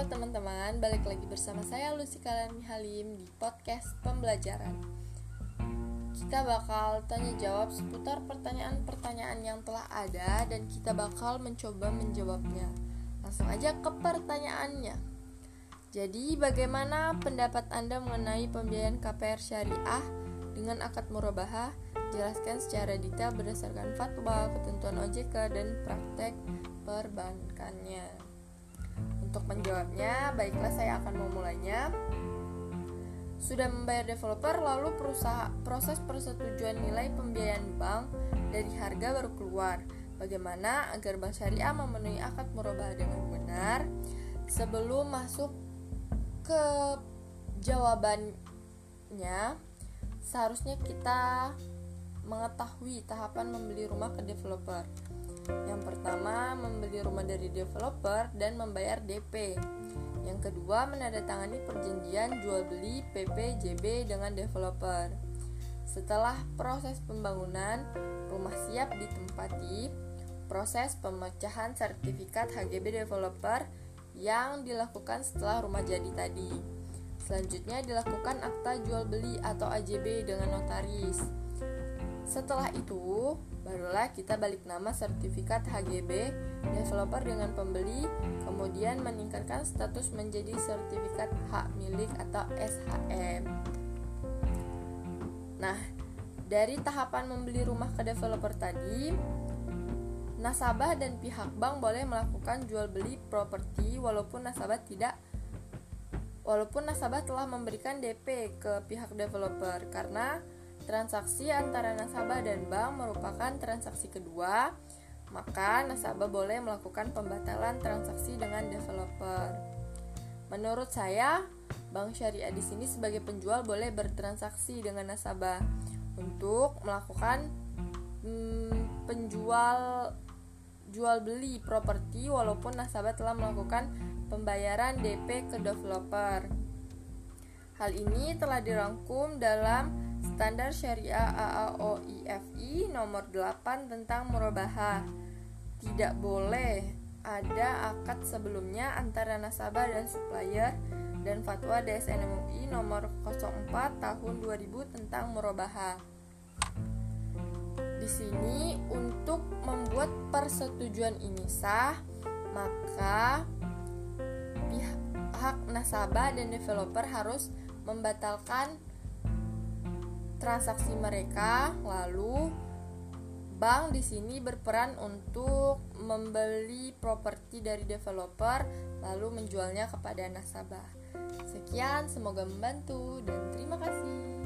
Halo teman-teman, balik lagi bersama saya Lucy Kalani Halim di podcast pembelajaran. Kita bakal tanya jawab seputar pertanyaan-pertanyaan yang telah ada dan kita bakal mencoba menjawabnya. Langsung aja ke pertanyaannya. Jadi, bagaimana pendapat Anda mengenai pembiayaan KPR syariah dengan akad murabahah? Jelaskan secara detail berdasarkan fatwa, ketentuan OJK, dan praktek perbankannya. Untuk menjawabnya, baiklah saya akan memulainya. Sudah membayar developer, lalu proses persetujuan nilai pembiayaan bank dari harga baru keluar. Bagaimana agar bank syariah memenuhi akad murabah dengan benar? Sebelum masuk ke jawabannya, seharusnya kita mengetahui tahapan membeli rumah ke developer. Yang pertama, membeli rumah dari developer dan membayar DP. Yang kedua, menandatangani perjanjian jual beli PPJB dengan developer. Setelah proses pembangunan, rumah siap ditempati, proses pemecahan sertifikat HGB developer yang dilakukan setelah rumah jadi tadi. Selanjutnya dilakukan akta jual beli atau AJB dengan notaris. Setelah itu, barulah kita balik nama sertifikat HGB developer dengan pembeli, kemudian meningkatkan status menjadi sertifikat hak milik atau SHM. Nah, dari tahapan membeli rumah ke developer tadi, nasabah dan pihak bank boleh melakukan jual beli properti walaupun nasabah tidak walaupun nasabah telah memberikan DP ke pihak developer karena Transaksi antara nasabah dan bank merupakan transaksi kedua, maka nasabah boleh melakukan pembatalan transaksi dengan developer. Menurut saya, bank syariah di sini sebagai penjual boleh bertransaksi dengan nasabah untuk melakukan hmm, penjual jual beli properti walaupun nasabah telah melakukan pembayaran DP ke developer. Hal ini telah dirangkum dalam Standar Syariah AAOIFI nomor 8 tentang murabaha. Tidak boleh ada akad sebelumnya antara nasabah dan supplier dan fatwa DSN MUI nomor 04 tahun 2000 tentang murabaha. Di sini untuk membuat persetujuan ini sah, maka pihak nasabah dan developer harus membatalkan transaksi mereka, lalu bank di sini berperan untuk membeli properti dari developer lalu menjualnya kepada nasabah. Sekian, semoga membantu dan terima kasih.